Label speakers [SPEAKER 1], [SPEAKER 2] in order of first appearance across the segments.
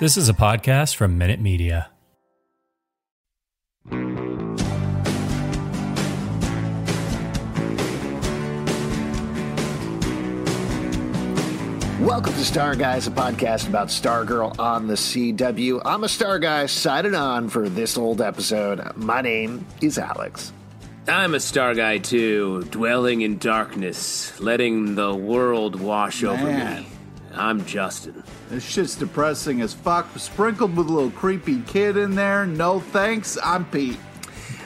[SPEAKER 1] This is a podcast from Minute Media.
[SPEAKER 2] Welcome to Star Guys, a podcast about Stargirl on the CW. I'm a Star Guy signing on for this old episode. My name is Alex.
[SPEAKER 3] I'm a star guy too, dwelling in darkness, letting the world wash over me. I'm Justin.
[SPEAKER 4] This shit's depressing as fuck. Sprinkled with a little creepy kid in there. No thanks. I'm Pete.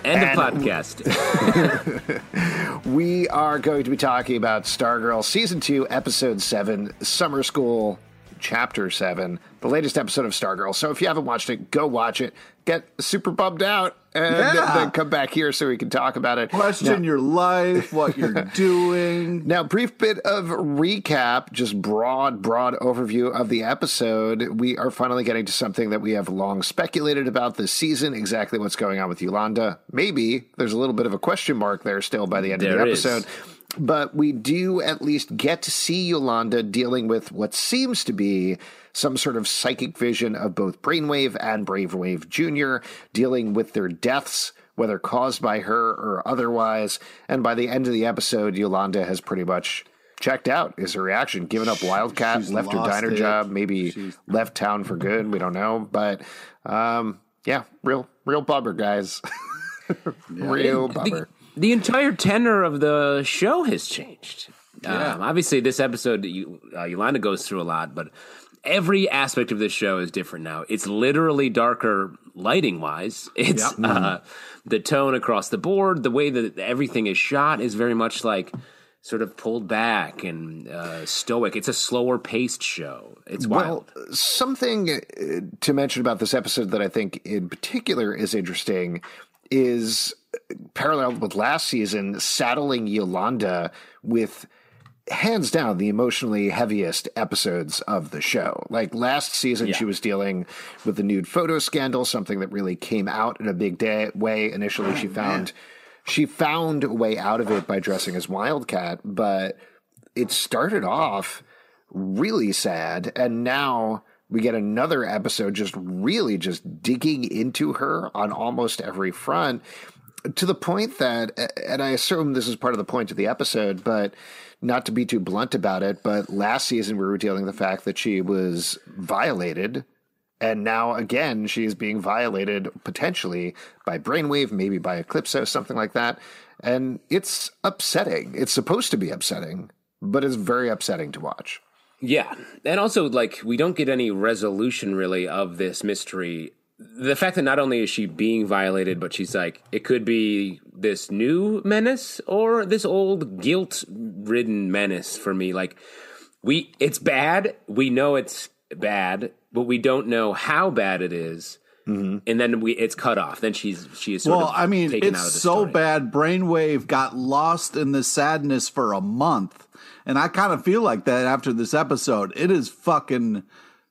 [SPEAKER 3] End
[SPEAKER 2] And-
[SPEAKER 3] of podcast.
[SPEAKER 2] We are going to be talking about Stargirl Season 2, Episode 7, Summer School, Chapter 7, the latest episode of Stargirl. So if you haven't watched it, go watch it. Get super bummed out and
[SPEAKER 4] Yeah.
[SPEAKER 2] then come back here so we can talk about it.
[SPEAKER 4] Question your life, what you're doing.
[SPEAKER 2] Now, brief bit of recap, just broad, broad overview of the episode. We are finally getting to something that we have long speculated about this season, exactly what's going on with Yolanda. Maybe there's a little bit of a question mark there still by the end of
[SPEAKER 3] There
[SPEAKER 2] the
[SPEAKER 3] is.
[SPEAKER 2] Episode. But we do at least get to see Yolanda dealing with what seems to be some sort of psychic vision of both Brainwave and Brainwave Jr., dealing with their deaths whether caused by her or otherwise. And by the end of the episode, Yolanda has pretty much checked out. Is her reaction given up Wildcat,
[SPEAKER 4] she's
[SPEAKER 2] left her diner
[SPEAKER 4] it.
[SPEAKER 2] job, maybe
[SPEAKER 4] She's-
[SPEAKER 2] left town for good. We don't know, but um, yeah, real, real bummer, guys. real bummer.
[SPEAKER 3] the, the entire tenor of the show has changed. Um, obviously, this episode, you, uh, Yolanda goes through a lot, but every aspect of this show is different now. It's literally darker lighting wise. It's
[SPEAKER 4] Yep.
[SPEAKER 3] uh, the tone across the board, the way that everything is shot is very much like sort of pulled back and uh, stoic. It's a slower paced show. It's wild.
[SPEAKER 2] Well, something uh, to mention about this episode that I think in particular is interesting is paralleled with last season, saddling Yolanda with hands down the emotionally heaviest episodes of the show. Like last season,
[SPEAKER 3] Yeah.
[SPEAKER 2] she was dealing with the nude photo scandal, something that really came out in a big day, way. Initially, she oh, found she found a way out of it by dressing as Wildcat, but it started off really sad, and now we get another episode just really just digging into her on almost every front to the point that, and I assume this is part of the point of the episode, but not to be too blunt about it, but last season we were dealing with the fact that she was violated. And now again, she's being violated potentially by Brainwave, maybe by Eclipso, something like that. And it's upsetting. It's supposed to be upsetting, but it's very upsetting to watch.
[SPEAKER 3] Yeah. And also, like, we don't get any resolution really of this mystery. The fact that not only is she being violated, but she's like, it could be this new menace or this old guilt ridden menace for me. Like, we, it's bad. We know it's bad, but we don't know how bad it is. Mm-hmm. And then we, it's cut off. Then she's, she is sort
[SPEAKER 4] Well,
[SPEAKER 3] of
[SPEAKER 4] I mean,
[SPEAKER 3] taken
[SPEAKER 4] it's
[SPEAKER 3] out of the
[SPEAKER 4] so
[SPEAKER 3] story.
[SPEAKER 4] bad. Brainwave got lost in the sadness for a month. And I kind of feel like that after this episode. It is fucking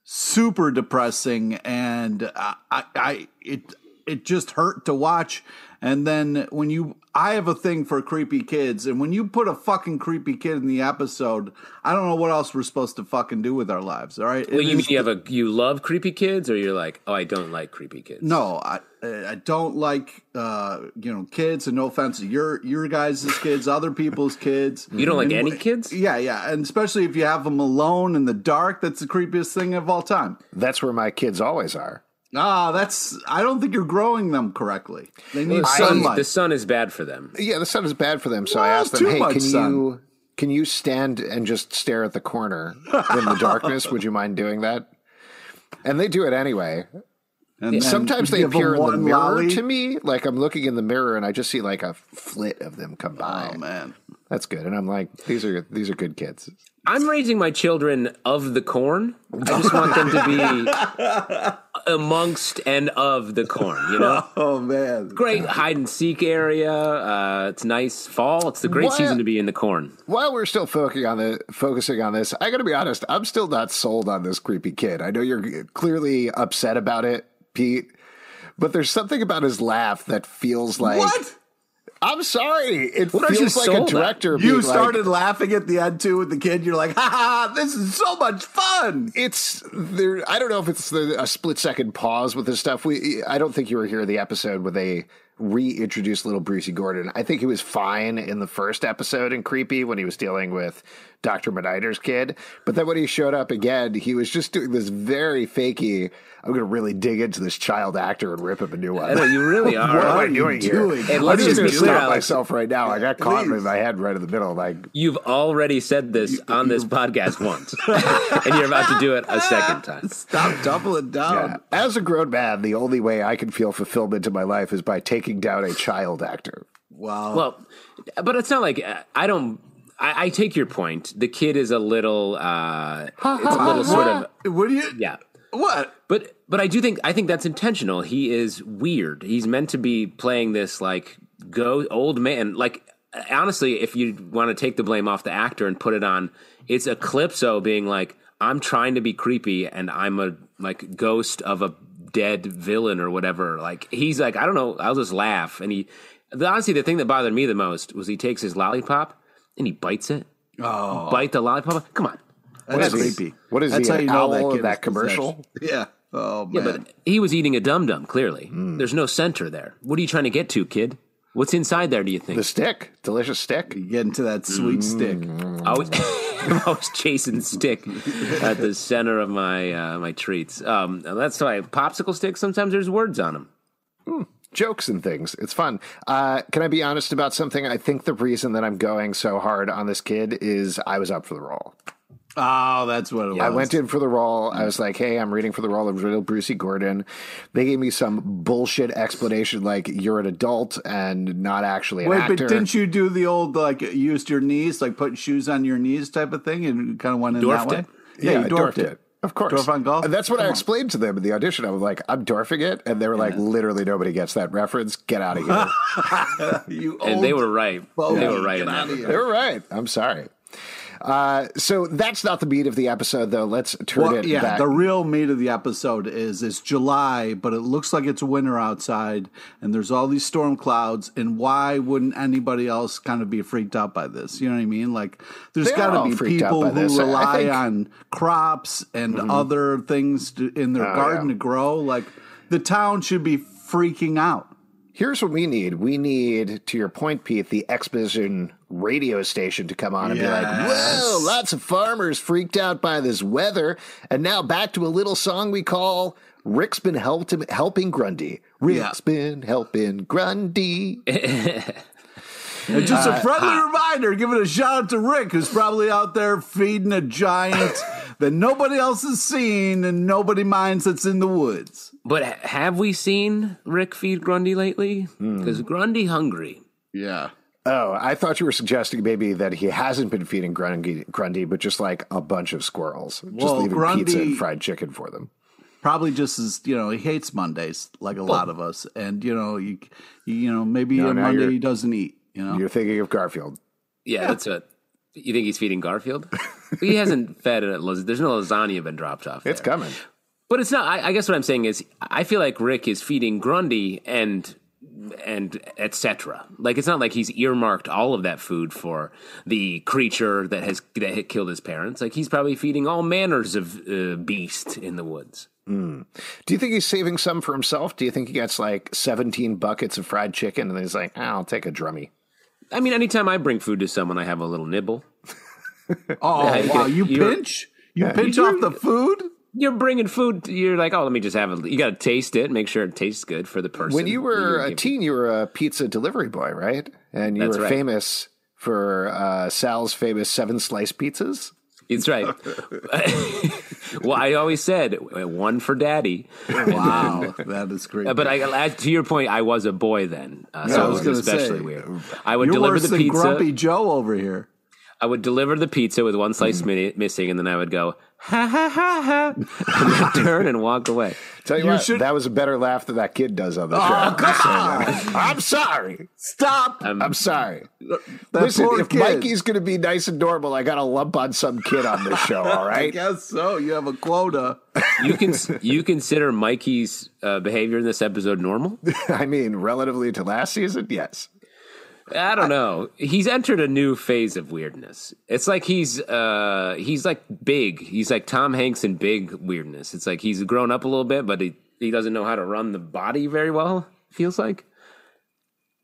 [SPEAKER 4] super depressing. And I, I, it, it just hurt to watch. And then when you, I have a thing for creepy kids. And when you put a fucking creepy kid in the episode, I don't know what else we're supposed to fucking do with our lives. All right.
[SPEAKER 3] Well,
[SPEAKER 4] It
[SPEAKER 3] you mean you have a, you love creepy kids or you're like, oh, I don't like creepy kids?
[SPEAKER 4] No, I I don't like uh, you know kids, and no offense to your your guys' kids, other people's kids.
[SPEAKER 3] You don't like
[SPEAKER 4] And
[SPEAKER 3] any kids?
[SPEAKER 4] Yeah, yeah, and especially if you have them alone in the dark, that's the creepiest thing of all time.
[SPEAKER 2] That's where my kids always are.
[SPEAKER 4] Ah, that's I don't think you're growing them correctly. They need
[SPEAKER 3] The sun,
[SPEAKER 4] sunlight.
[SPEAKER 3] the sun is bad for them.
[SPEAKER 2] Yeah, the sun is bad for them. So I
[SPEAKER 4] Well,
[SPEAKER 2] asked them, "Hey, can
[SPEAKER 4] sun."
[SPEAKER 2] you can you stand and just stare at the corner in the darkness? Would you mind doing that?" And they do it anyway.
[SPEAKER 4] And then
[SPEAKER 2] Sometimes they appear in the mirror
[SPEAKER 4] lolly.
[SPEAKER 2] to me. Like I'm looking in the mirror and I just see like a flit of them come by.
[SPEAKER 4] Oh man,
[SPEAKER 2] That's good. And I'm like, these are these are good kids.
[SPEAKER 3] I'm raising my children of the corn. I just want them to be amongst and of the corn. You know,
[SPEAKER 4] oh man,
[SPEAKER 3] great hide and seek area. Uh, it's nice fall. It's the great
[SPEAKER 2] What?
[SPEAKER 3] season to be in the corn.
[SPEAKER 2] While we're still focusing on the focusing on this, I got to be honest. I'm still not sold on this creepy kid. I know you're clearly upset about it, Pete, but there's something about his laugh that feels like
[SPEAKER 4] what?
[SPEAKER 2] I'm sorry. It
[SPEAKER 3] What are you
[SPEAKER 2] feels like a director.
[SPEAKER 4] You
[SPEAKER 2] being like,
[SPEAKER 4] started laughing at the end too with the kid. You're like, ha ha! This is so much fun.
[SPEAKER 2] it's there. I don't know if it's the, a split second pause with this stuff. We, I don't think you were here the episode where they reintroduced little Brucey Gordon. I think he was fine in the first episode in Creepy when he was dealing with Dr. McNider's kid. But then when he showed up again, he was just doing this very fakey, I'm going to really dig into this child actor and rip him a new one.
[SPEAKER 3] I know you really are.
[SPEAKER 2] what am I
[SPEAKER 4] are you
[SPEAKER 2] doing here?
[SPEAKER 4] doing?
[SPEAKER 3] Hey,
[SPEAKER 2] I'm
[SPEAKER 3] let's
[SPEAKER 2] just
[SPEAKER 3] just
[SPEAKER 2] going to
[SPEAKER 3] clear,
[SPEAKER 2] stop
[SPEAKER 3] Alex.
[SPEAKER 2] myself right now. I got caught in my head right in the middle. Like,
[SPEAKER 3] You've already said this on this podcast once, and you're about to do it a second time.
[SPEAKER 4] Stop doubling down.
[SPEAKER 2] Yeah. As a grown man, the only way I can feel fulfillment in my life is by taking down a child actor.
[SPEAKER 4] Wow.
[SPEAKER 3] Well, but it's not like I don't. I, I take your point. The kid is a little. Uh, it's a little sort of.
[SPEAKER 4] what do you?
[SPEAKER 3] Yeah.
[SPEAKER 4] What?
[SPEAKER 3] But but I do think I think that's intentional. He is weird. He's meant to be playing this like go old man. Like honestly, if you want to take the blame off the actor and put it on, it's Eclipso being like, I'm trying to be creepy and I'm a like ghost of a dead villain or whatever. Like he's like, I don't know, I'll just laugh. And he the, honestly the thing that bothered me the most was he takes his lollipop and he bites it.
[SPEAKER 4] Oh,
[SPEAKER 3] Bite the lollipop. Come on.
[SPEAKER 4] that's
[SPEAKER 2] is he?
[SPEAKER 4] creepy.
[SPEAKER 2] What is
[SPEAKER 4] that's
[SPEAKER 2] he,
[SPEAKER 4] how you know
[SPEAKER 2] owl
[SPEAKER 4] that
[SPEAKER 2] in
[SPEAKER 4] kid
[SPEAKER 2] that
[SPEAKER 4] is
[SPEAKER 2] commercial?
[SPEAKER 4] possessed. Yeah. Oh
[SPEAKER 3] Yeah, but he was eating a dum dum. Clearly, hmm. there's no center there. What are you trying to get to, kid? What's inside there? Do you think?
[SPEAKER 2] The stick, delicious stick.
[SPEAKER 4] you get into that sweet stick.
[SPEAKER 3] always, I'm always chasing stick at the center of my uh, my treats. Um, that's why popsicle sticks. Sometimes there's words on them.
[SPEAKER 2] Jokes and things. It's fun. Uh, can I be honest about something? I think the reason that I'm going so hard on this kid is I was up for the role.
[SPEAKER 4] Oh, that's what it was.
[SPEAKER 2] I went in for the role. I mm. was like, hey, I'm reading for the role of real Brucey Gordon. They gave me some bullshit explanation like you're an adult and not actually an
[SPEAKER 4] Wait,
[SPEAKER 2] actor.
[SPEAKER 4] but didn't you do the old like used your knees, like putting shoes on your knees type of thing, and kind of went in
[SPEAKER 3] Dwarfed
[SPEAKER 4] that way?
[SPEAKER 3] it.
[SPEAKER 4] Yeah,
[SPEAKER 2] I
[SPEAKER 4] you dwarfed it.
[SPEAKER 2] Of course.
[SPEAKER 4] Dorf on Golf?
[SPEAKER 2] And that's what I
[SPEAKER 4] Come on.
[SPEAKER 2] explained to them in the audition. I was like, I'm dwarfing it. And they were like, literally nobody gets that reference. Get out of here.
[SPEAKER 4] You
[SPEAKER 3] And they were right.
[SPEAKER 4] bogey.
[SPEAKER 3] They were right
[SPEAKER 4] Get
[SPEAKER 3] in
[SPEAKER 4] outta here.
[SPEAKER 2] they were right. I'm sorry. Uh, so that's not the beat of the episode, though. Let's turn
[SPEAKER 4] Well,
[SPEAKER 2] it
[SPEAKER 4] yeah,
[SPEAKER 2] back.
[SPEAKER 4] the real meat of the episode is it's July, but it looks like it's winter outside, and there's all these storm clouds. And why wouldn't anybody else kind of be freaked out by this? You know what I mean? Like, there's got to be people who
[SPEAKER 2] this.
[SPEAKER 4] Rely
[SPEAKER 2] think-
[SPEAKER 4] on crops and other things to, in their
[SPEAKER 2] Oh,
[SPEAKER 4] garden
[SPEAKER 2] yeah.
[SPEAKER 4] to grow. Like, the town should be freaking out.
[SPEAKER 2] Here's what we need. We need, to your point, Pete, the exposition radio station to come on and be like, whoa, lots of farmers freaked out by this weather. And now back to a little song we call Rick's Been helped Helping Grundy. Rick's
[SPEAKER 4] Yeah.
[SPEAKER 2] been helping Grundy.
[SPEAKER 4] And just
[SPEAKER 2] Uh,
[SPEAKER 4] a friendly reminder, giving a shout out to Rick, who's probably out there feeding a giant that nobody else has seen and nobody minds that's in the woods.
[SPEAKER 3] But have we seen Rick feed Grundy lately? Hmm. Because Grundy hungry.
[SPEAKER 4] Yeah.
[SPEAKER 2] Oh, I thought you were suggesting maybe that he hasn't been feeding Grundy, Grundy but just like a bunch of squirrels. Just leaving
[SPEAKER 4] Grundy-
[SPEAKER 2] pizza and fried chicken for them.
[SPEAKER 4] Probably just as, you know, he hates Mondays like a lot of us. And, you know, you, you know, maybe
[SPEAKER 2] No,
[SPEAKER 4] on Monday he doesn't eat, you know.
[SPEAKER 2] You're thinking of Garfield.
[SPEAKER 3] Yeah, that's what. You think he's feeding Garfield? he hasn't fed it. There's no lasagna been dropped off.
[SPEAKER 2] It's
[SPEAKER 3] there.
[SPEAKER 2] coming.
[SPEAKER 3] But it's not. I, I guess what I'm saying is, I feel like Rick is feeding Grundy and and etc. Like it's not like he's earmarked all of that food for the creature that has that had killed his parents. Like he's probably feeding all manners of uh, beast in the woods.
[SPEAKER 2] Do you think he's saving some for himself? Do you think he gets like 17 buckets of fried chicken and he's like, "Ah, I'll take a drummy?
[SPEAKER 3] I mean, anytime I bring food to someone, I have a little nibble.
[SPEAKER 4] oh,
[SPEAKER 3] Yeah, you
[SPEAKER 4] wow.
[SPEAKER 3] get-
[SPEAKER 4] You pinch? You
[SPEAKER 2] Yeah.
[SPEAKER 4] pinch
[SPEAKER 3] You
[SPEAKER 4] off the food?
[SPEAKER 3] You're bringing food. You're like, oh, let me just have a. You got to taste it, make sure it tastes good for the person.
[SPEAKER 2] When you were
[SPEAKER 3] You're
[SPEAKER 2] a
[SPEAKER 3] giving-
[SPEAKER 2] teen, you were a pizza delivery boy, right? And you
[SPEAKER 3] That's
[SPEAKER 2] were
[SPEAKER 3] right.
[SPEAKER 2] famous for uh, Sal's famous seven slice pizzas.
[SPEAKER 3] It's right. well, I always said one for daddy.
[SPEAKER 4] Wow, that is great.
[SPEAKER 3] Uh, But I, to your point, I was a boy then, uh,
[SPEAKER 4] Yeah,
[SPEAKER 3] so it
[SPEAKER 4] was
[SPEAKER 3] was especially
[SPEAKER 4] say,
[SPEAKER 3] weird. I would deliver the pizza.
[SPEAKER 4] Grumpy Joe over here.
[SPEAKER 3] I would deliver the pizza with one
[SPEAKER 4] Mm.
[SPEAKER 3] slice mi- missing, and then I would go ha ha ha ha, and turn and walk away.
[SPEAKER 2] Tell you,
[SPEAKER 4] You
[SPEAKER 2] what,
[SPEAKER 4] should-
[SPEAKER 2] that was a better laugh than that kid does on the
[SPEAKER 4] Oh,
[SPEAKER 2] show.
[SPEAKER 4] God.
[SPEAKER 2] I'm sorry.
[SPEAKER 4] Stop.
[SPEAKER 2] I'm sorry.
[SPEAKER 4] that
[SPEAKER 2] Listen,
[SPEAKER 4] poor
[SPEAKER 2] if
[SPEAKER 4] kid.
[SPEAKER 2] Mikey's going to be nice and normal, I got to lump on some kid on this show. All right.
[SPEAKER 4] I guess so. You have a quota.
[SPEAKER 3] You can you consider Mikey's uh, behavior in this episode normal?
[SPEAKER 2] I mean, relatively to last season, yes.
[SPEAKER 3] I don't know. He's entered a new phase of weirdness. It's like he's uh he's like big. He's like Tom Hanks in big weirdness. It's like he's grown up a little bit, but he he doesn't know how to run the body very well. Feels like.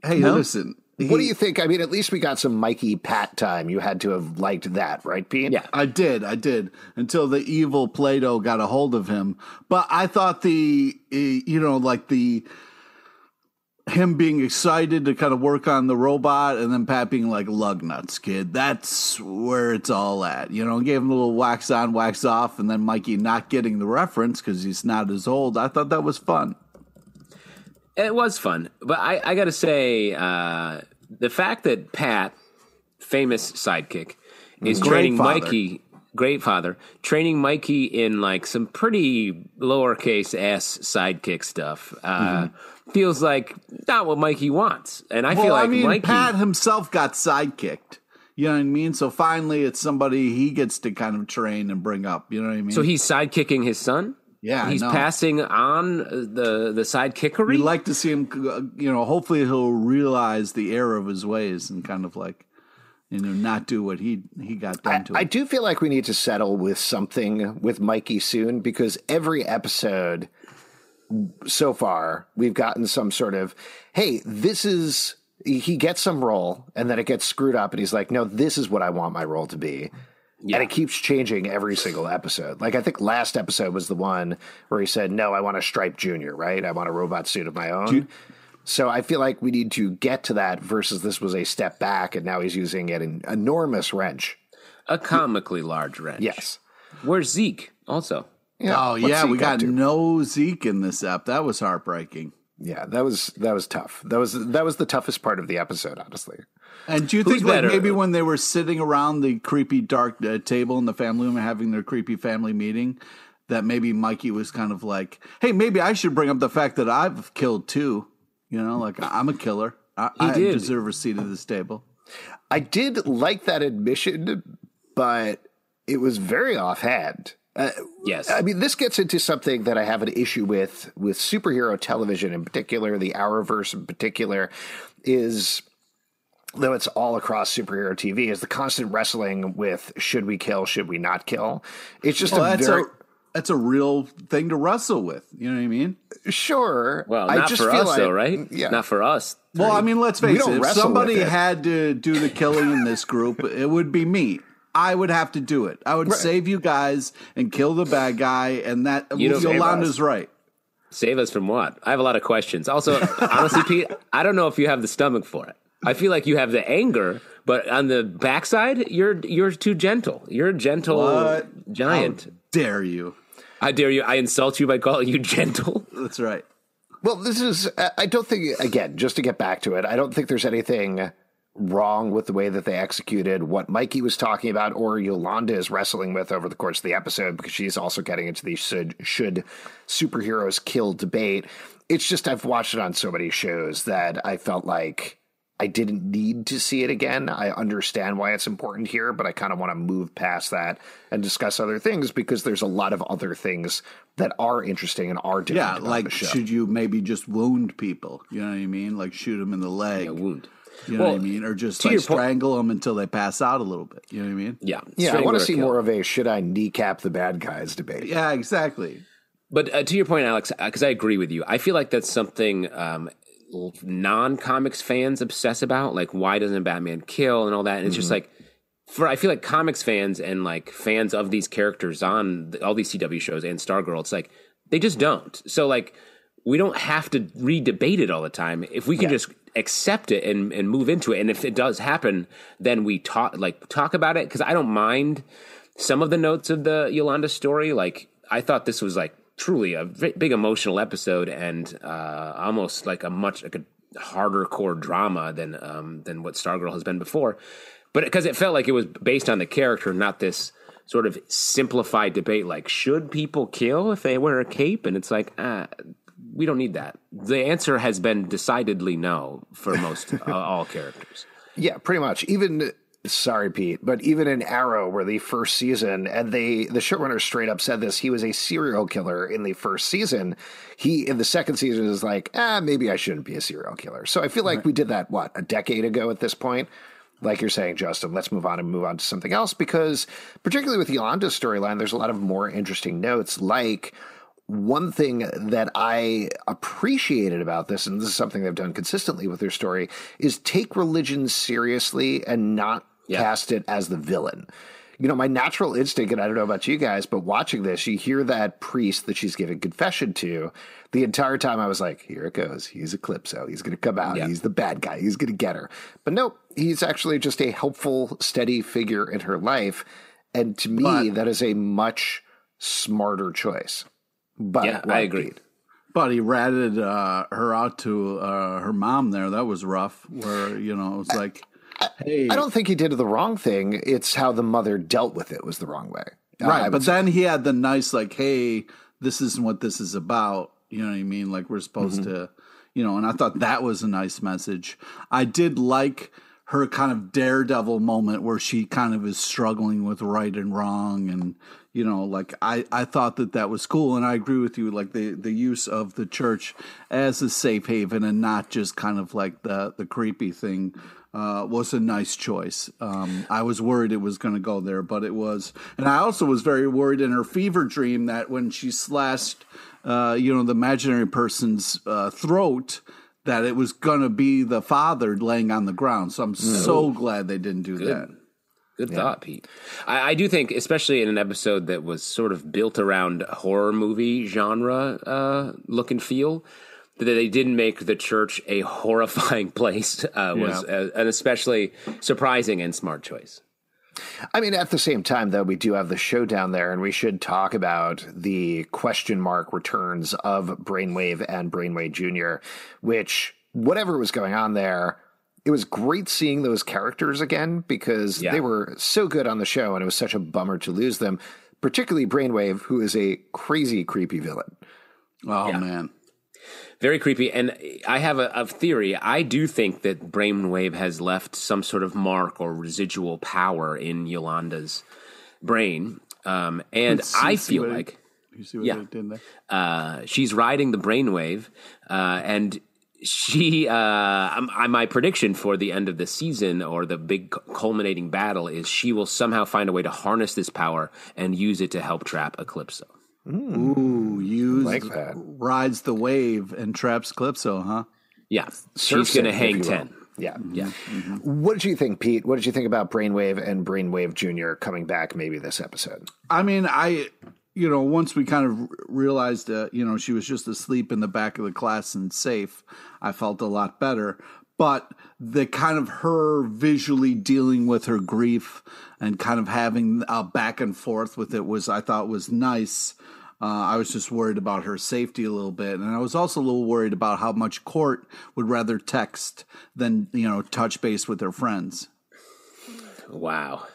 [SPEAKER 4] Hey, listen.
[SPEAKER 2] What do you think? I mean, at least we got some Mikey Pat time. You had to have liked that, right, Pete?
[SPEAKER 3] Yeah.
[SPEAKER 4] I did, I did until the evil Play-Doh got a hold of him. But I thought the, eh, you know, like the him being excited to kind of work on the robot, and then Pat being like lug nuts, kid. That's where it's all at. You know, gave him a little wax on, wax off, and then Mikey not getting the reference because he's not as old. I thought that was fun.
[SPEAKER 3] It was fun, but I, I got to say, uh, the fact that Pat, famous sidekick, is
[SPEAKER 4] Great
[SPEAKER 3] training
[SPEAKER 4] father.
[SPEAKER 3] Mikey, great father, training Mikey in like some pretty lowercase s sidekick stuff, uh, feels like not what Mikey wants. And I feel like
[SPEAKER 4] I mean,
[SPEAKER 3] Mikey.
[SPEAKER 4] Pat himself got sidekicked. You know what I mean? So finally, it's somebody he gets to kind of train and bring up. You know what I mean?
[SPEAKER 3] so he's sidekicking his son.
[SPEAKER 4] Yeah,
[SPEAKER 3] he's passing on the the sidekickery.
[SPEAKER 4] We'd like to see him. uh, You know, hopefully he'll realize the error of his ways and kind of like, you know, not do what he he got done to.
[SPEAKER 2] I
[SPEAKER 4] him.
[SPEAKER 2] do feel like we need to settle with something with Mikey soon because every episode so far we've gotten some sort of hey, this is he gets some role and then it gets screwed up and he's like, no, this is what I want my role to be. And it keeps changing every single episode. Like I think last episode was the one where he said, "No, I want a Stripe Junior, right? I want a robot suit of my own." So I feel like we need to get to that versus this was a step back and now he's using an enormous wrench.
[SPEAKER 3] a comically large wrench.
[SPEAKER 2] Yes.
[SPEAKER 3] Where's Zeke? Also,
[SPEAKER 4] oh
[SPEAKER 2] what's
[SPEAKER 4] yeah,
[SPEAKER 2] Zeke
[SPEAKER 4] we
[SPEAKER 2] up
[SPEAKER 4] got no Zeke in this app. That was heartbreaking.
[SPEAKER 2] Yeah, that was that was tough. That was that was the toughest part of the episode, honestly.
[SPEAKER 4] And do you
[SPEAKER 3] Who's
[SPEAKER 4] think like maybe when they were sitting around the creepy dark uh, table in the family room having their creepy family meeting, that maybe Mikey was kind of like, "Hey, maybe I should bring up the fact that I've killed too." You know, like I'm a killer. I, I
[SPEAKER 3] did.
[SPEAKER 4] deserve a seat at this table.
[SPEAKER 2] I did like that admission, but it was very offhand. Uh,
[SPEAKER 3] yes.
[SPEAKER 2] I mean, this gets into something that I have an issue with with superhero television in particular, the Arrowverse in particular, is though it's all across superhero TV, is the constant wrestling with should we kill, should we not kill. It's just
[SPEAKER 4] Well,
[SPEAKER 2] a very
[SPEAKER 4] a that's a real thing to wrestle with. You know what I mean?
[SPEAKER 2] sure.
[SPEAKER 3] well,
[SPEAKER 2] I
[SPEAKER 3] not
[SPEAKER 2] just
[SPEAKER 3] for
[SPEAKER 2] feel
[SPEAKER 3] us
[SPEAKER 2] like,
[SPEAKER 3] though, right?
[SPEAKER 2] Yeah,
[SPEAKER 3] Not for us.
[SPEAKER 4] Well, I mean, let's face
[SPEAKER 2] don't
[SPEAKER 4] it. If somebody
[SPEAKER 2] it.
[SPEAKER 4] had to do the killing in this group, it would be me. I would have to do it. I would save you guys and kill the bad guy, and that
[SPEAKER 3] You don't save
[SPEAKER 4] Yolanda's right.
[SPEAKER 3] Save us from what? I have a lot of questions. Also, honestly, Pete, I don't know if you have the stomach for it. I feel like you have the anger, but on the backside, you're you're too gentle. You're a gentle
[SPEAKER 4] What?
[SPEAKER 3] giant.
[SPEAKER 4] Dare you?
[SPEAKER 3] I dare you. I insult you by calling you gentle.
[SPEAKER 4] That's right.
[SPEAKER 2] Well, this is, I- don't think, again, just to get back to it, I don't think there's anything wrong with the way that they executed what Mikey was talking about or Yolanda is wrestling with over the course of the episode because she's also getting into the should, should superheroes kill debate. It's just I've watched it on so many shows that I felt like I didn't need to see it again. I understand why it's important here, but I kind of want to move past that and discuss other things because there's a lot of other things that are interesting and are different.
[SPEAKER 4] Yeah,
[SPEAKER 2] about
[SPEAKER 4] like
[SPEAKER 2] the show.
[SPEAKER 4] should you maybe just wound people? You know what I mean? Like shoot them in the leg.
[SPEAKER 3] A wound.
[SPEAKER 4] You know
[SPEAKER 3] Well,
[SPEAKER 4] what I mean? Or just like
[SPEAKER 3] your point-
[SPEAKER 4] strangle them until they pass out a little bit. You know what I mean?
[SPEAKER 3] Yeah.
[SPEAKER 2] Yeah, I want to see
[SPEAKER 3] kill.
[SPEAKER 2] more of a should I kneecap the bad guys debate.
[SPEAKER 4] Yeah, exactly.
[SPEAKER 3] But uh, to your point, Alex, because I agree with you, I feel like that's something um, non comics fans obsess about. Like, why doesn't Batman kill and all that? And it's just mm-hmm. like, for I feel like comics fans and like fans of these characters on the, all these CW shows and Stargirl, it's like they just mm-hmm. don't. So like, we don't have to re-debate it all the time. If we can just accept it and, and move into it, and if it does happen, then we talk like talk about it because I don't mind some of the notes of the Yolanda story. Like I thought this was like truly a v- big emotional episode and uh, almost like a much like a harder core drama than um, than what Stargirl has been before. But because it felt like it was based on the character, not this sort of simplified debate like should people kill if they wear a cape and it's like uh, we don't need that the answer has been decidedly no for most uh, all characters
[SPEAKER 2] Yeah, pretty much. Even sorry, Pete, but even in Arrow, where the first season, and they the showrunner straight up said this, he was a serial killer in the first season. He in the second season is like, ah, maybe I shouldn't be a serial killer. So I feel like we did that what a decade ago at this point. Like you're saying, Justin, let's move on and move on to something else because, particularly with Yolanda's storyline, there's a lot of more interesting notes. Like one thing that I appreciated about this, and this is something they've done consistently with their story, is take religion seriously and not
[SPEAKER 3] Yeah.
[SPEAKER 2] cast it as the villain. You know, my natural instinct, and I don't know about you guys, but watching this, you hear that priest that she's giving confession to. The entire time I was like, here it goes. He's Eclipso. He's going to come out.
[SPEAKER 3] Yeah.
[SPEAKER 2] He's the bad guy. He's going to get her. But nope, he's actually just a helpful, steady figure in her life. And to me,
[SPEAKER 4] But-
[SPEAKER 2] that is a much smarter choice. But
[SPEAKER 3] Yeah, I agreed.
[SPEAKER 2] Pete?
[SPEAKER 4] But he ratted uh, her out to uh, her mom there. That was rough. Where you know it was like, hey,
[SPEAKER 2] I don't think he did the wrong thing. It's how the mother dealt with it was the wrong way.
[SPEAKER 4] Right. But
[SPEAKER 2] say-
[SPEAKER 4] then he had the nice like, hey, this isn't what this is about. You know what I mean? Like we're supposed
[SPEAKER 2] Mm-hmm.
[SPEAKER 4] to, you know. And I thought that was a nice message. I did like her kind of daredevil moment where she kind of is struggling with right and wrong and you know like i i thought that that was cool and i agree with you like the the use of the church as a safe haven and not just kind of like the the creepy thing uh, was a nice choice. Um, I was worried it was going to go there, but it was. And I also was very worried in her fever dream that when she slashed, uh, you know, the imaginary person's uh, throat, that it was going to be the father laying on the ground. So I'm so glad they didn't do that.
[SPEAKER 3] Good thought, Pete. I, I do think, especially in an episode that was sort of built around horror movie genre uh, look and feel, that they didn't make the church a horrifying place uh, was uh, an especially surprising and smart choice.
[SPEAKER 2] I mean, at the same time, though, we do have the showdown there, and we should talk about the question mark returns of Brainwave and Brainwave Jr., which, whatever was going on there, it was great seeing those characters again because
[SPEAKER 3] Yeah.
[SPEAKER 2] they were so good on the show, and it was such a bummer to lose them, particularly Brainwave, who is a crazy, creepy villain.
[SPEAKER 4] Oh, man.
[SPEAKER 3] Very creepy. And I have a, a theory. I do think that Brainwave has left some sort of mark or residual power in Yolanda's brain. Um, and I
[SPEAKER 4] see
[SPEAKER 3] feel
[SPEAKER 4] what
[SPEAKER 3] like.
[SPEAKER 4] You see what
[SPEAKER 3] Yeah.
[SPEAKER 4] they did there?
[SPEAKER 3] uh, she's riding the brainwave, uh, and she. Uh, I'm, I, my prediction for the end of the season or the big culminating battle is she will somehow find a way to harness this power and use it to help trap Eclipso.
[SPEAKER 4] Ooh, use
[SPEAKER 2] Like that.
[SPEAKER 4] rides the wave and traps Eclipso, huh?
[SPEAKER 3] Yeah,
[SPEAKER 2] Surfs
[SPEAKER 3] she's going to
[SPEAKER 2] it, if
[SPEAKER 3] hang
[SPEAKER 2] you will.
[SPEAKER 3] ten.
[SPEAKER 2] Yeah.
[SPEAKER 3] Yeah,
[SPEAKER 2] What did you think, Pete? What did you think about Brainwave and Brainwave Jr. coming back maybe this episode?
[SPEAKER 4] I mean, I, you know, once we kind of realized, uh, you know, she was just asleep in the back of the class and safe, I felt a lot better. But the kind of her visually dealing with her grief and kind of having a back and forth with it was, I thought, was nice. Uh, I was just worried about her safety a little bit, and I was also a little worried about how much Court would rather text than you know touch base with her friends.
[SPEAKER 3] wow.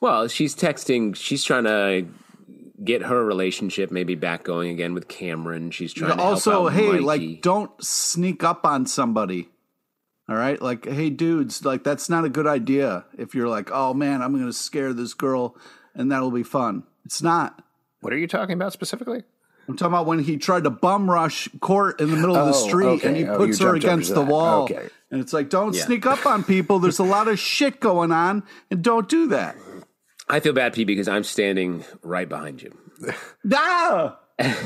[SPEAKER 3] Well, she's texting. She's trying to get her relationship maybe back going again with Cameron. She's trying to
[SPEAKER 4] also, hey,
[SPEAKER 3] Mikey.
[SPEAKER 4] like, don't sneak up on somebody. All right, like, hey, dudes, like, that's not a good idea. If you're like, oh man, I'm going to scare this girl, and that'll be fun. It's not.
[SPEAKER 2] What are you talking about specifically?
[SPEAKER 4] I'm talking about when he tried to bum rush Court in the middle of the
[SPEAKER 2] Oh,
[SPEAKER 4] street,
[SPEAKER 2] okay.
[SPEAKER 4] and he
[SPEAKER 2] Oh,
[SPEAKER 4] puts her against the wall.
[SPEAKER 2] Okay.
[SPEAKER 4] And it's like, don't
[SPEAKER 3] Yeah.
[SPEAKER 4] sneak up on people. There's a lot of shit going on, and don't do that.
[SPEAKER 3] I feel bad, Pete, because I'm standing right behind you.
[SPEAKER 4] Ah!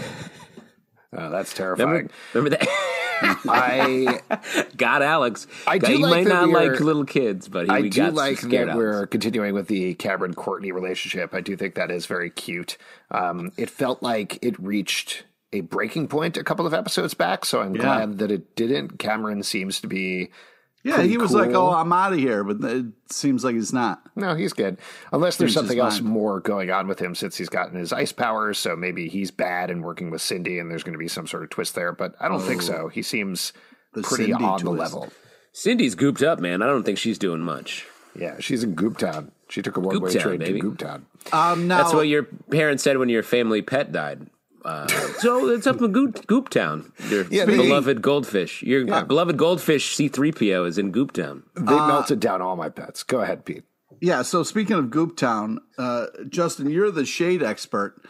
[SPEAKER 2] Oh, that's terrifying.
[SPEAKER 3] Remember, remember that?
[SPEAKER 2] I
[SPEAKER 3] got Alex.
[SPEAKER 2] I do
[SPEAKER 3] he
[SPEAKER 2] like
[SPEAKER 3] might not like little kids, but he,
[SPEAKER 2] I do like that
[SPEAKER 3] Alex.
[SPEAKER 2] we're continuing with the Cameron Courtney relationship. I do think that is very cute. Um, it felt like it reached a breaking point a couple of episodes back, so I'm glad that it didn't. Cameron seems to be
[SPEAKER 4] Yeah, he was like, "Oh, I'm out of here," but it seems like he's not.
[SPEAKER 2] No, he's good. Unless there's
[SPEAKER 4] Changed
[SPEAKER 2] something else
[SPEAKER 4] mind.
[SPEAKER 2] more going on with him since he's gotten his ice powers. So maybe he's bad and working with Cindy, and there's going to be some sort of twist there. But I don't think so. He seems pretty
[SPEAKER 4] Cindy
[SPEAKER 2] on the level.
[SPEAKER 3] Cindy's gooped up, man. I don't think she's doing much.
[SPEAKER 2] Yeah, she's in Goop Town. She took a one way
[SPEAKER 3] Goop Town,
[SPEAKER 2] train to
[SPEAKER 3] baby.
[SPEAKER 2] Goop Town.
[SPEAKER 4] Um, now,
[SPEAKER 3] That's what your parents said when your family pet died. Uh, so it's up in Goop, Goop Town. Your
[SPEAKER 2] Yeah, they-
[SPEAKER 3] beloved goldfish. Your beloved goldfish C3PO is in Goop Town.
[SPEAKER 2] They
[SPEAKER 4] Uh,
[SPEAKER 2] melted down all my pets. Go ahead, Pete.
[SPEAKER 4] yeah. So speaking of Goop Town, uh, Justin, you're the shade expert.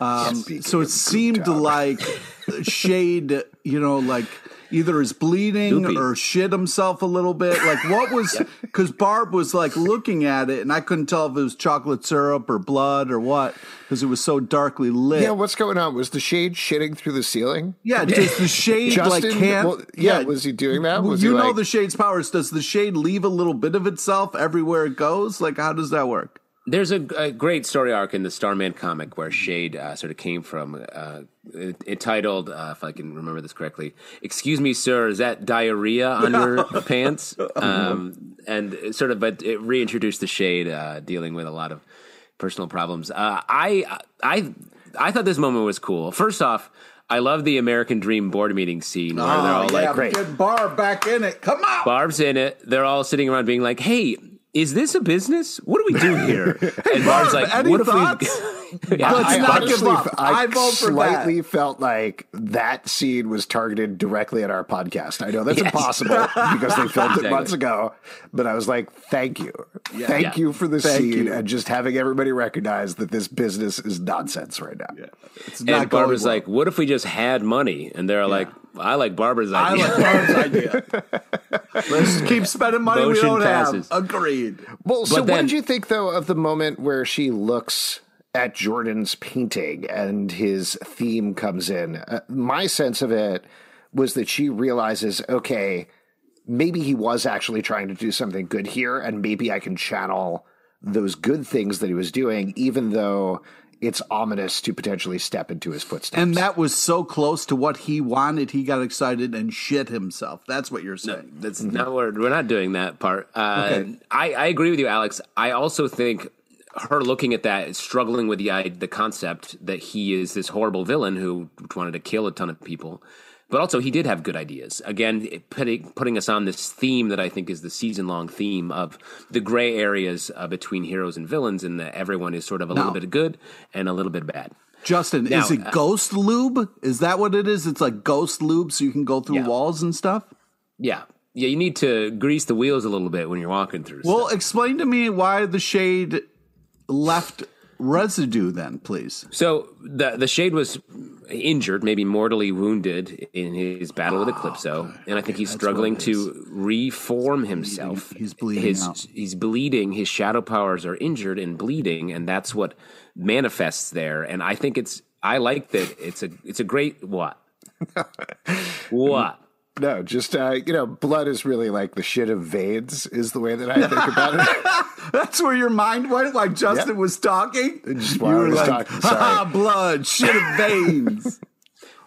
[SPEAKER 4] Um,
[SPEAKER 2] Speaking
[SPEAKER 4] so it seemed
[SPEAKER 2] Town.
[SPEAKER 4] like shade, you know, like either is bleeding
[SPEAKER 3] Goopy.
[SPEAKER 4] or shit himself a little bit. Like what was? Because Barb was like looking at it, and I couldn't tell if it was chocolate syrup or blood or what, because it was so darkly lit.
[SPEAKER 2] Yeah, what's going on? Was the shade shitting through the ceiling?
[SPEAKER 4] Yeah, does the shade like
[SPEAKER 2] Justin,
[SPEAKER 4] can't?
[SPEAKER 2] well, yeah, was he doing that? Was
[SPEAKER 4] you
[SPEAKER 2] he
[SPEAKER 4] know
[SPEAKER 2] like-
[SPEAKER 4] the shade's powers. Does the shade leave a little bit of itself everywhere it goes? Like, how does that work?
[SPEAKER 3] There's a, a great story arc in the Starman comic where Shade uh, sort of came from. Uh, it, it titled, uh, if I can remember this correctly, "Excuse me, sir, is that diarrhea on your pants?" Um, and sort of, but it reintroduced the Shade uh, dealing with a lot of personal problems. Uh, I, I, I thought this moment was cool. First off, I love the American Dream board meeting scene where they're all like,
[SPEAKER 2] great.
[SPEAKER 4] get Barb back in it. Come on.
[SPEAKER 3] Barb's in it. They're all sitting around being like, "Hey, is this a business? What do we do here?" And Barb's
[SPEAKER 4] Barb,
[SPEAKER 3] like, "What if
[SPEAKER 4] thoughts?
[SPEAKER 3] we?" yeah,
[SPEAKER 4] Let's
[SPEAKER 2] I
[SPEAKER 4] not
[SPEAKER 2] honestly,
[SPEAKER 4] give up.
[SPEAKER 2] I,
[SPEAKER 4] I vote for
[SPEAKER 2] slightly felt like that scene was targeted directly at our podcast. I know that's
[SPEAKER 3] Yes.
[SPEAKER 2] impossible because they filmed
[SPEAKER 3] Exactly.
[SPEAKER 2] it months ago, but I was like, thank you. Thank
[SPEAKER 3] Yeah.
[SPEAKER 2] you for the
[SPEAKER 4] Thank
[SPEAKER 2] scene
[SPEAKER 4] you.
[SPEAKER 2] and just having everybody recognize that this business is nonsense right now.
[SPEAKER 4] It's not
[SPEAKER 3] and Barbara's
[SPEAKER 4] going
[SPEAKER 3] like, "What if we just had money?" And they're like, "I like Barbara's
[SPEAKER 4] well. I
[SPEAKER 3] idea."
[SPEAKER 4] like Barb's idea. Let's keep spending money we don't
[SPEAKER 3] passes.
[SPEAKER 4] have. Agreed.
[SPEAKER 2] Well, so what did you think though of the moment where she looks at Jordan's painting and his theme comes in? Uh, my sense of it was that she realizes, okay, maybe he was actually trying to do something good here, and maybe I can channel those good things that he was doing, even though it's ominous to potentially step into his footsteps.
[SPEAKER 4] And that was so close to what he wanted. He got excited and shit himself. That's what you're saying.
[SPEAKER 3] That's not what we're not doing that part. Uh,
[SPEAKER 4] Okay.
[SPEAKER 3] I, I agree with you, Alex. I also think her looking at that, struggling with the the concept that he is this horrible villain who wanted to kill a ton of people, but also he did have good ideas. Again, putting putting us on this theme that I think is the season long theme of the gray areas uh, between heroes and villains, and that everyone is sort of a little bit good and a little bit bad.
[SPEAKER 4] Justin,
[SPEAKER 3] Now,
[SPEAKER 4] is it
[SPEAKER 3] uh,
[SPEAKER 4] ghost lube? Is that what it is? It's like ghost lube so you can go through
[SPEAKER 3] Yeah.
[SPEAKER 4] walls and stuff?
[SPEAKER 3] Yeah. Yeah, you need to grease the wheels a little bit when you're walking through.
[SPEAKER 4] Well,
[SPEAKER 3] stuff.
[SPEAKER 4] explain to me why the shade left residue then, please.
[SPEAKER 3] So the the shade was injured, maybe mortally wounded in his battle with Eclipso, ah, and I think he's struggling to reform himself.
[SPEAKER 4] he's bleeding
[SPEAKER 3] His,
[SPEAKER 4] out.
[SPEAKER 3] He's bleeding. His shadow powers are injured and bleeding, and that's what manifests there. And I think it's I like that. It's a it's a great what what.
[SPEAKER 2] No, just uh, you know, blood is really like the shit of veins, is the way that I think about it.
[SPEAKER 4] That's where your mind went while Justin
[SPEAKER 2] Yep.
[SPEAKER 4] was talking.
[SPEAKER 2] Just while I was talking, sorry.
[SPEAKER 4] ah, blood, shit of veins.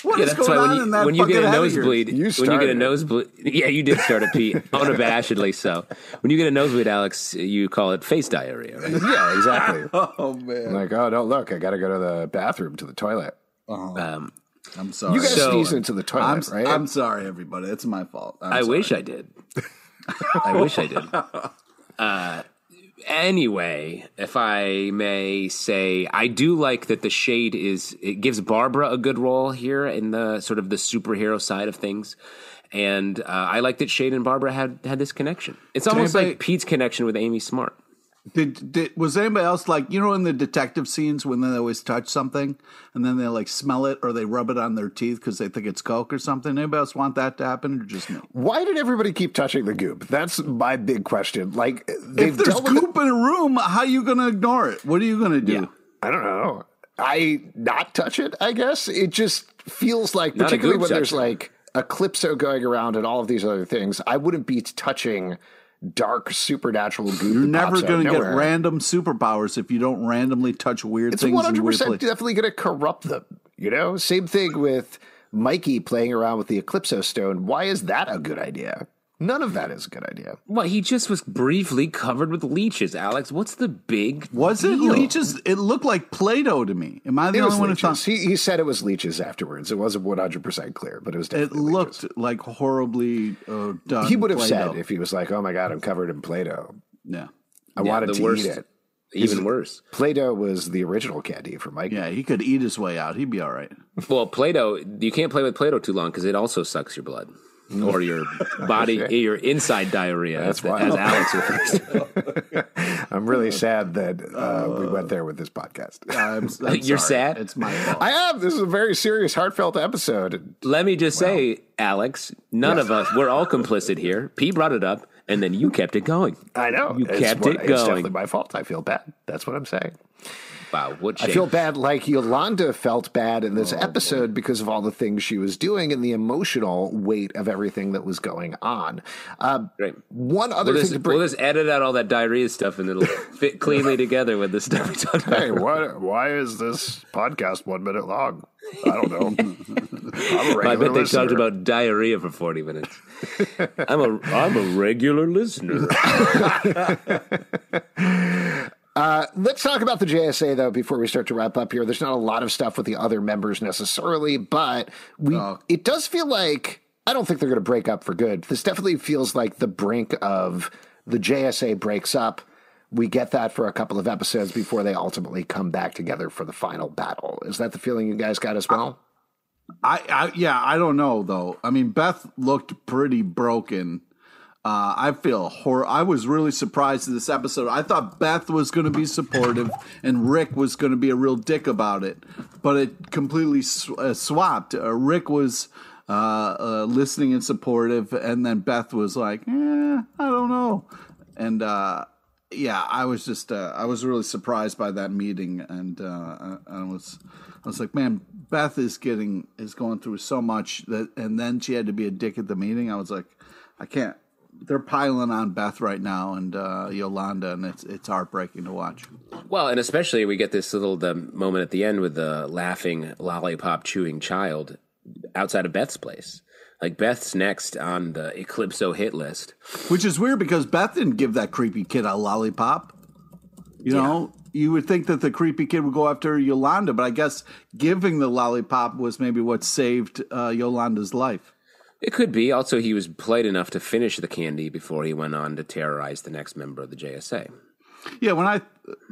[SPEAKER 4] What
[SPEAKER 3] Yeah,
[SPEAKER 4] is
[SPEAKER 3] that's
[SPEAKER 4] going
[SPEAKER 3] why
[SPEAKER 4] on
[SPEAKER 3] when
[SPEAKER 4] in
[SPEAKER 3] you,
[SPEAKER 4] that
[SPEAKER 3] when you get a
[SPEAKER 4] head of yours?
[SPEAKER 3] nosebleed,
[SPEAKER 2] You
[SPEAKER 3] when you get a nosebleed, yeah, you did start a pee unabashedly so. When you get a nosebleed, Alex, you call it face diarrhea. Right?
[SPEAKER 2] yeah, exactly.
[SPEAKER 4] Oh man,
[SPEAKER 2] like, oh no, look, I got to go to the bathroom to the toilet.
[SPEAKER 3] Um,
[SPEAKER 4] I'm sorry.
[SPEAKER 2] You guys
[SPEAKER 3] So-
[SPEAKER 2] sneeze into the toilet,
[SPEAKER 4] I'm,
[SPEAKER 2] right?
[SPEAKER 4] I'm sorry, everybody. It's my fault. I'm
[SPEAKER 3] I
[SPEAKER 4] sorry.
[SPEAKER 3] wish I did. I wish I did. Uh, anyway, if I may say, I do like that the shade is it gives Barbara a good role here in the sort of the superhero side of things. And uh, I like that Shade and Barbara had had this connection. It's almost
[SPEAKER 4] anybody-
[SPEAKER 3] like Pete's connection with Amy Smart.
[SPEAKER 4] Did, did was anybody else like you know in the detective scenes when they always touch something and then they like smell it or they rub it on their teeth because they think it's coke or something? Anybody else want that to happen or just me?
[SPEAKER 2] Why did everybody keep touching the goop? That's my big question. Like they've
[SPEAKER 4] If there's
[SPEAKER 2] dealt with it-
[SPEAKER 4] goop in a room, how you going to ignore it? What are you going to do?
[SPEAKER 3] Yeah.
[SPEAKER 2] I don't know. I not touch it. I guess it just feels like,
[SPEAKER 3] Not
[SPEAKER 2] particularly
[SPEAKER 3] goop
[SPEAKER 2] when there's
[SPEAKER 3] toucher.
[SPEAKER 2] like Eclipso going around and all of these other things. I wouldn't be touching dark supernatural goop.
[SPEAKER 4] You're never
[SPEAKER 2] going to
[SPEAKER 4] get random superpowers if you don't randomly touch weird
[SPEAKER 2] It's
[SPEAKER 4] things
[SPEAKER 2] one
[SPEAKER 4] in
[SPEAKER 2] hundred
[SPEAKER 4] weird
[SPEAKER 2] percent
[SPEAKER 4] places.
[SPEAKER 2] definitely going to corrupt them. You know, same thing with Mikey playing around with the Eclipso stone. Why is that a good idea? None of that is a good idea.
[SPEAKER 3] Well, he just was briefly covered with leeches, Alex. What's the big
[SPEAKER 4] Was it
[SPEAKER 3] deal?
[SPEAKER 4] leeches? It looked like Play-Doh to me. Am I the
[SPEAKER 2] It was
[SPEAKER 4] only one who
[SPEAKER 2] leeches.
[SPEAKER 4] thought
[SPEAKER 2] He, he said it was leeches afterwards. It wasn't 100% clear, but it was
[SPEAKER 4] it
[SPEAKER 2] definitely
[SPEAKER 4] looked like horribly uh, done?
[SPEAKER 2] He would have
[SPEAKER 4] Play-Doh.
[SPEAKER 2] said if he was like, oh my God, I'm covered in Play Doh.
[SPEAKER 4] yeah,
[SPEAKER 2] I
[SPEAKER 3] Yeah,
[SPEAKER 2] wanted
[SPEAKER 3] the
[SPEAKER 2] to
[SPEAKER 3] worst-
[SPEAKER 2] eat it.
[SPEAKER 3] Even worse.
[SPEAKER 2] Play Doh was the original candy for Mike.
[SPEAKER 4] yeah. He could eat his way out. He'd be all right.
[SPEAKER 3] Well, Play-Doh, you can't play with Play-Doh too long because it also sucks your blood or your body, your inside diarrhea,
[SPEAKER 2] That's
[SPEAKER 3] as,
[SPEAKER 2] wild.
[SPEAKER 3] as Alex refers to.
[SPEAKER 2] I'm really sad that uh, we went there with this podcast.
[SPEAKER 4] I'm, I'm
[SPEAKER 3] You're
[SPEAKER 4] sorry.
[SPEAKER 3] sad?
[SPEAKER 4] It's my fault.
[SPEAKER 2] I am. This is a very serious, heartfelt episode.
[SPEAKER 3] Let me just say, Alex, none of us, we're all complicit here. P brought it up, and then you kept it going.
[SPEAKER 2] I know.
[SPEAKER 3] You
[SPEAKER 2] It's
[SPEAKER 3] kept
[SPEAKER 2] what-
[SPEAKER 3] it going.
[SPEAKER 2] It's definitely my fault. I feel bad. That's what I'm saying.
[SPEAKER 3] Wow, what.
[SPEAKER 2] I feel bad like Yolanda felt bad in this episode because of all the things she was doing and the emotional weight of everything that was going on. Uh,
[SPEAKER 3] Great.
[SPEAKER 2] one other
[SPEAKER 3] We'll
[SPEAKER 2] thing
[SPEAKER 3] just,
[SPEAKER 2] to bring.
[SPEAKER 3] we'll just edit out all that diarrhea stuff, and it'll fit cleanly together with the stuff we talked about.
[SPEAKER 2] Hey, why, why is this podcast one minute long? I don't know. I'm a
[SPEAKER 3] I bet they
[SPEAKER 2] listener.
[SPEAKER 3] talked about diarrhea for 40 minutes. I'm a I'm a regular listener.
[SPEAKER 2] Uh, let's talk about the JSA though before we start to wrap up here. There's not a lot of stuff with the other members necessarily, but we it does feel like I don't think they're going to break up for good. This definitely feels like the brink of the JSA breaks up. We get that for a couple of episodes before they ultimately come back together for the final battle. Is that the feeling you guys got as well?
[SPEAKER 4] I, I yeah, I don't know though. I mean, Beth looked pretty broken. Uh, I feel hor- I was really surprised in this episode. I thought Beth was going to be supportive and Rick was going to be a real dick about it, but it completely sw- uh, swapped. Uh, Rick was uh, uh, listening and supportive, and then Beth was like, "Eh, I don't know," and uh, yeah, I was just uh, I was really surprised by that meeting, and uh, I, I was I was like, man, Beth is getting is going through so much that, and then she had to be a dick at the meeting. I was like, I can't. They're piling on Beth right now and uh, Yolanda, and it's it's heartbreaking to watch.
[SPEAKER 3] Well, and especially we get this little the moment at the end with the laughing lollipop chewing child outside of Beth's place. Like Beth's next on the Eclipso hit list.
[SPEAKER 4] Which is weird because Beth didn't give that creepy kid a lollipop. You know, you would think that the creepy kid would go after Yolanda, but I guess giving the lollipop was maybe what saved uh, Yolanda's life.
[SPEAKER 3] It could be. Also, he was polite enough to finish the candy before he went on to terrorize the next member of the JSA.
[SPEAKER 4] Yeah, when I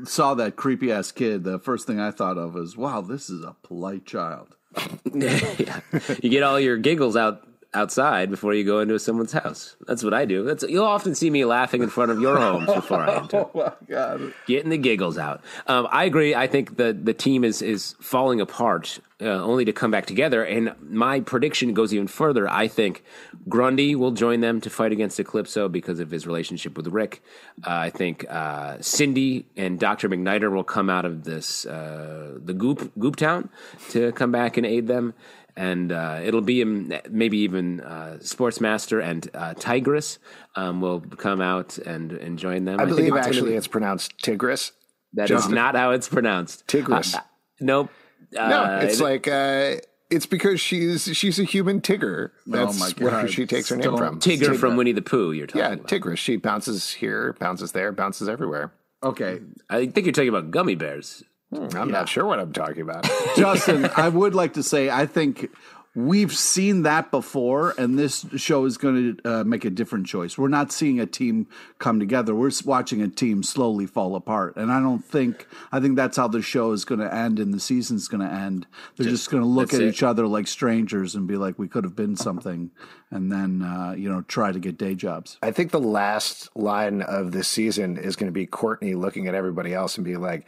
[SPEAKER 4] saw that creepy ass kid, the first thing I thought of was, wow, this is a polite child.
[SPEAKER 3] yeah. You get all your giggles out outside before you go into someone's house. That's what I do. That's you'll often see me laughing in front of your homes before I enter.
[SPEAKER 4] Oh my God.
[SPEAKER 3] Getting the giggles out. Um, I agree. I think the the team is is falling apart, uh, only to come back together. And my prediction goes even further. I think Grundy will join them to fight against Eclipso because of his relationship with Rick. Uh, I think uh, Cindy and Doctor McNider will come out of this uh, the Goop Goop Town to come back and aid them. And uh, it'll be maybe even uh, Sportsmaster and uh, Tigress um, will come out and, and join them.
[SPEAKER 2] I
[SPEAKER 3] think
[SPEAKER 2] believe
[SPEAKER 3] it's
[SPEAKER 2] actually
[SPEAKER 3] be-
[SPEAKER 2] it's pronounced Tigris.
[SPEAKER 3] that is
[SPEAKER 2] Justin.
[SPEAKER 3] not how it's pronounced.
[SPEAKER 2] Tigris.
[SPEAKER 3] Uh, nope.
[SPEAKER 2] No,
[SPEAKER 3] Uh,
[SPEAKER 2] it's like uh, it's because she's she's a human Tigger. That's
[SPEAKER 4] my
[SPEAKER 2] where she takes her name
[SPEAKER 4] Don't-
[SPEAKER 2] from.
[SPEAKER 3] Tigger from Winnie the Pooh. You're talking about.
[SPEAKER 2] Yeah,
[SPEAKER 3] about.
[SPEAKER 2] Tigris. She bounces here, bounces there, bounces everywhere.
[SPEAKER 4] Okay.
[SPEAKER 3] I think you're talking about gummy bears.
[SPEAKER 2] I'm not sure what I'm talking about.
[SPEAKER 4] Justin, I would like to say I think we've seen that before, and this show is going to uh, make a different choice. We're not seeing a team come together. We're watching a team slowly fall apart, and I don't think I think that's how the show is going to end and the season's going to end. They're just, going to look at
[SPEAKER 3] it.
[SPEAKER 4] each other like strangers and be like, "We could have been something," and then uh, you know try to get day jobs.
[SPEAKER 2] I think the last line of this season is going to be Courtney looking at everybody else and be like,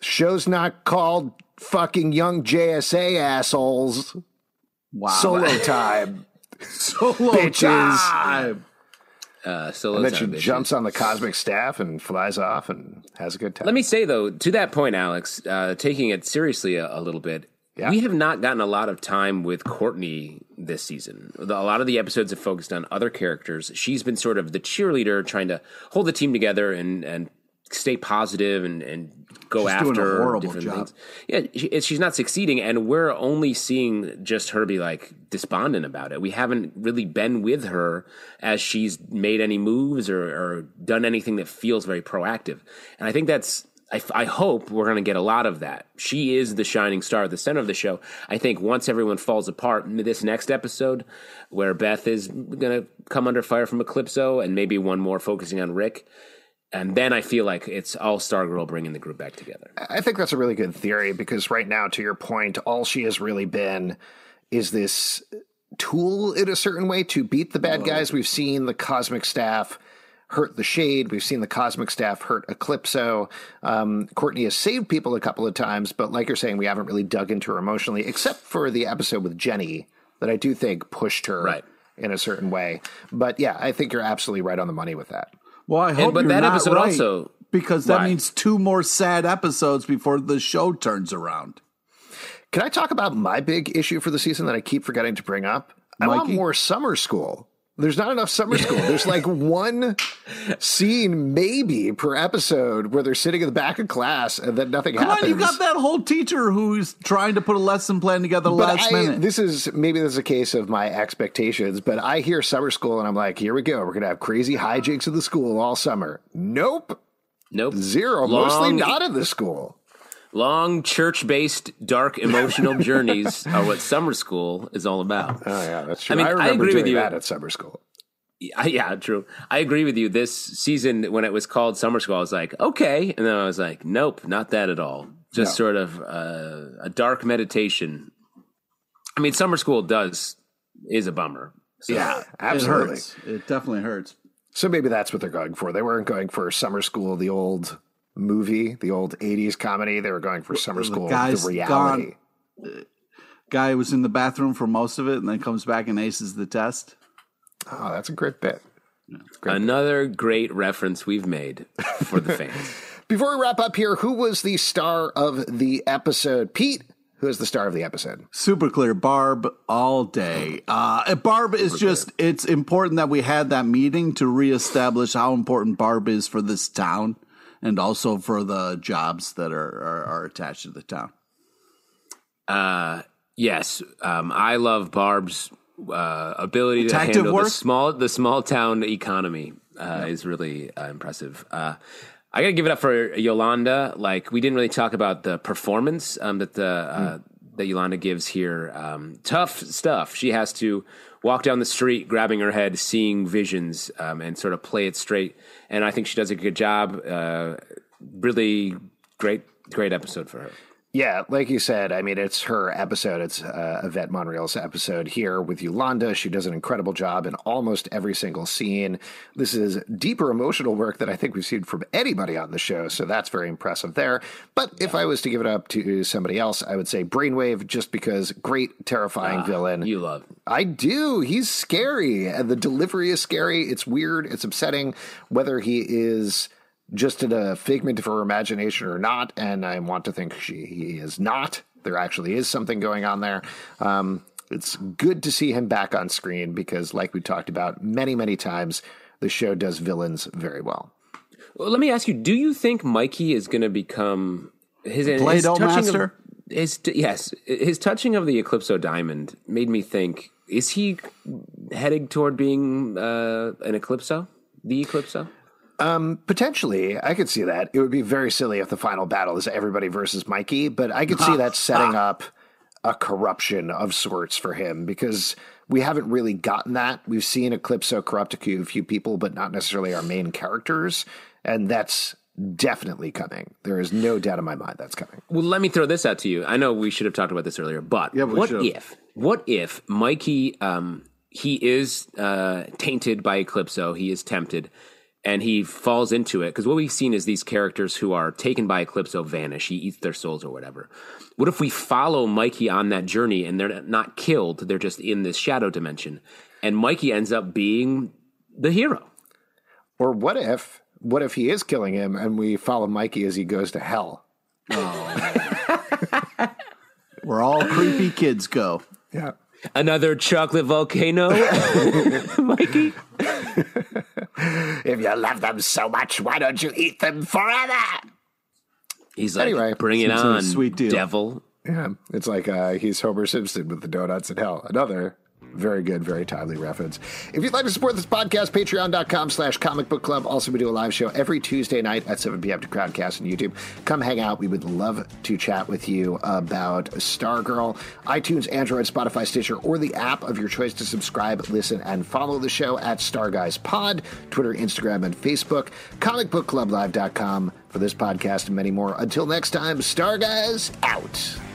[SPEAKER 2] "Show's not called fucking young JSA assholes.
[SPEAKER 4] Wow,
[SPEAKER 2] Solo time."
[SPEAKER 4] solo
[SPEAKER 2] bitches.
[SPEAKER 4] time.
[SPEAKER 3] Uh, solo
[SPEAKER 2] And then she
[SPEAKER 3] bitches.
[SPEAKER 2] jumps on the cosmic staff and flies off and has a good time.
[SPEAKER 3] Let me say though, to that point, Alex, uh, taking it seriously a, a little bit,
[SPEAKER 2] Yeah.
[SPEAKER 3] we have not gotten a lot of time with Courtney this season. A lot of the episodes have focused on other characters. She's been sort of the cheerleader, trying to hold the team together and and stay positive and and go
[SPEAKER 4] She's
[SPEAKER 3] after different
[SPEAKER 4] job.
[SPEAKER 3] things. Yeah, she, she's not succeeding, and we're only seeing just her be like despondent about it. We haven't really been with her as she's made any moves or, or done anything that feels very proactive. And I think that's. I, I hope we're going to get a lot of that. She is the shining star, at the center of the show. I think once everyone falls apart, this next episode, where Beth is going to come under fire from Eclipso, and maybe one more focusing on Rick, and then I feel like it's all Stargirl bringing the group back together.
[SPEAKER 2] I think that's a really good theory because right now, to your point, all she has really been is this tool in a certain way to beat the bad guys. We've seen the cosmic staff hurt the shade. We've seen the cosmic staff hurt Eclipso. Um, Courtney has saved people a couple of times, but like you're saying, we haven't really dug into her emotionally, except for the episode with Jenny that I do think pushed her
[SPEAKER 3] Right.
[SPEAKER 2] in a certain way. But yeah, I think you're absolutely right on the money with that.
[SPEAKER 4] Well, I hope
[SPEAKER 3] but
[SPEAKER 4] you're
[SPEAKER 3] that
[SPEAKER 4] not
[SPEAKER 3] episode
[SPEAKER 4] right,
[SPEAKER 3] also-
[SPEAKER 4] because that
[SPEAKER 3] Why?
[SPEAKER 4] means two more sad episodes before the show turns around.
[SPEAKER 2] Can I talk about my big issue for the season that I keep forgetting to bring up? I want more summer school. There's not enough summer school. There's like one scene maybe per episode where they're sitting in the back of class and then nothing
[SPEAKER 4] Come
[SPEAKER 2] happens.
[SPEAKER 4] on, you got that whole teacher who's trying to put a lesson plan together
[SPEAKER 2] But
[SPEAKER 4] last
[SPEAKER 2] I,
[SPEAKER 4] minute.
[SPEAKER 2] this is maybe this is a case of my expectations, but I hear summer school and I'm like, here we go. We're gonna have crazy hijinks in the school all summer. Nope,
[SPEAKER 3] Nope.
[SPEAKER 2] zero.
[SPEAKER 3] Long-
[SPEAKER 2] Mostly not in the school.
[SPEAKER 3] Long church based, dark, emotional journeys are what summer school is all about.
[SPEAKER 2] Oh yeah, that's true.
[SPEAKER 3] I mean, I
[SPEAKER 2] remember
[SPEAKER 3] agree with you.
[SPEAKER 2] that at summer school.
[SPEAKER 3] Yeah, yeah, true. I agree with you. This season, when it was called Summer School, I was like, okay. And then I was like, nope, not that at all. Just
[SPEAKER 2] No.
[SPEAKER 3] sort of uh, a dark meditation. I mean, Summer School does, is a bummer. So,
[SPEAKER 4] yeah,
[SPEAKER 2] absolutely.
[SPEAKER 4] It. It definitely hurts.
[SPEAKER 2] So maybe that's what they're going for. They weren't going for summer school, the old movie, the old '80s comedy. They were going for summer school,
[SPEAKER 4] guy's
[SPEAKER 2] the reality.
[SPEAKER 4] Guy was in the bathroom for most of it and then comes back and aces the test.
[SPEAKER 2] Oh, that's a great bit. Great.
[SPEAKER 3] Another great reference we've made for the fans.
[SPEAKER 2] Before we wrap up here, who was the star of the episode? Pete, who is the star of the episode?
[SPEAKER 4] Super clear, Barb all day. Uh, Barb is just, it's important that we had that meeting to reestablish how important Barb is for this town and also for the jobs that are, are, are attached to the town.
[SPEAKER 3] Uh, yes, um, I love Barb's uh, ability to
[SPEAKER 4] Detective
[SPEAKER 3] handle the small the small town economy. Uh, Is really uh, impressive. Uh, I gotta give it up for Yolanda. Like we didn't really talk about the performance um, that the uh, that Yolanda gives here. Um, tough stuff. She has to walk down the street, grabbing her head, seeing visions, um, and sort of play it straight. And I think she does a good job. Uh, really great, great episode for her.
[SPEAKER 2] Yeah, like you said, I mean, it's her episode. It's uh, Yvette Monreal's episode here with Yolanda. She does an incredible job in almost every single scene. This is deeper emotional work that I think we've seen from anybody on the show, so that's very impressive there. But if I was to give it up to somebody else, I would say Brainwave, just because great, terrifying villain.
[SPEAKER 3] You love.
[SPEAKER 2] I do. He's scary. And the delivery is scary. It's weird. It's upsetting. Whether he is just in a figment of her imagination or not. And I want to think she, he is not. There actually is something going on there. Um, it's good to see him back on screen because, like we talked about many, many times, the show does villains very well.
[SPEAKER 3] Well, let me ask you: Do you think Mikey is going to become his, his
[SPEAKER 4] Play-Doh
[SPEAKER 3] touching
[SPEAKER 4] master?
[SPEAKER 3] Of, his yes, his touching of the Eclipso diamond made me think: Is he heading toward being uh, an Eclipso? The Eclipso?
[SPEAKER 2] Potentially, I could see that. It would be very silly if the final battle is everybody versus Mikey, but I could see that setting up a corruption of sorts for him because we haven't really gotten that. We've seen Eclipso corrupt a few, few people, but not necessarily our main characters, and that's definitely coming. There is no doubt in my mind that's coming.
[SPEAKER 3] Well, let me throw this out to you. I know we should have talked about this earlier, but
[SPEAKER 4] Yeah, we
[SPEAKER 3] what
[SPEAKER 4] should have.
[SPEAKER 3] if? What if Mikey? Um, he is uh, tainted by Eclipso. He is tempted, and he falls into it. Because what we've seen is these characters who are taken by Eclipso vanish. He eats their souls or whatever. What if we follow Mikey on that journey, and they're not killed? They're just in this shadow dimension, and Mikey ends up being the hero.
[SPEAKER 2] Or what if what if he is killing him and we follow Mikey as he goes to hell? Oh.
[SPEAKER 4] Where all creepy kids go.
[SPEAKER 2] Yeah.
[SPEAKER 3] Another chocolate volcano, Mikey.
[SPEAKER 2] if you love them so much, why don't you eat them forever?
[SPEAKER 3] He's like,
[SPEAKER 2] Anyway,
[SPEAKER 3] bring it
[SPEAKER 4] seems like a
[SPEAKER 3] on,
[SPEAKER 4] sweet deal.
[SPEAKER 3] devil.
[SPEAKER 2] Yeah, it's like uh, he's Homer Simpson with the donuts in hell. Another very good, very timely reference. If you'd like to support this podcast, patreon.com slash comic book club. Also, we do a live show every Tuesday night at 7 p.m. to Crowdcast on YouTube. Come hang out. We would love to chat with you about Stargirl. iTunes, Android, Spotify, Stitcher, or the app of your choice to subscribe, listen, and follow the show at Starguys Pod, Twitter, Instagram, and Facebook. Comicbookclublive.com for this podcast and many more. Until next time, Star Guys out.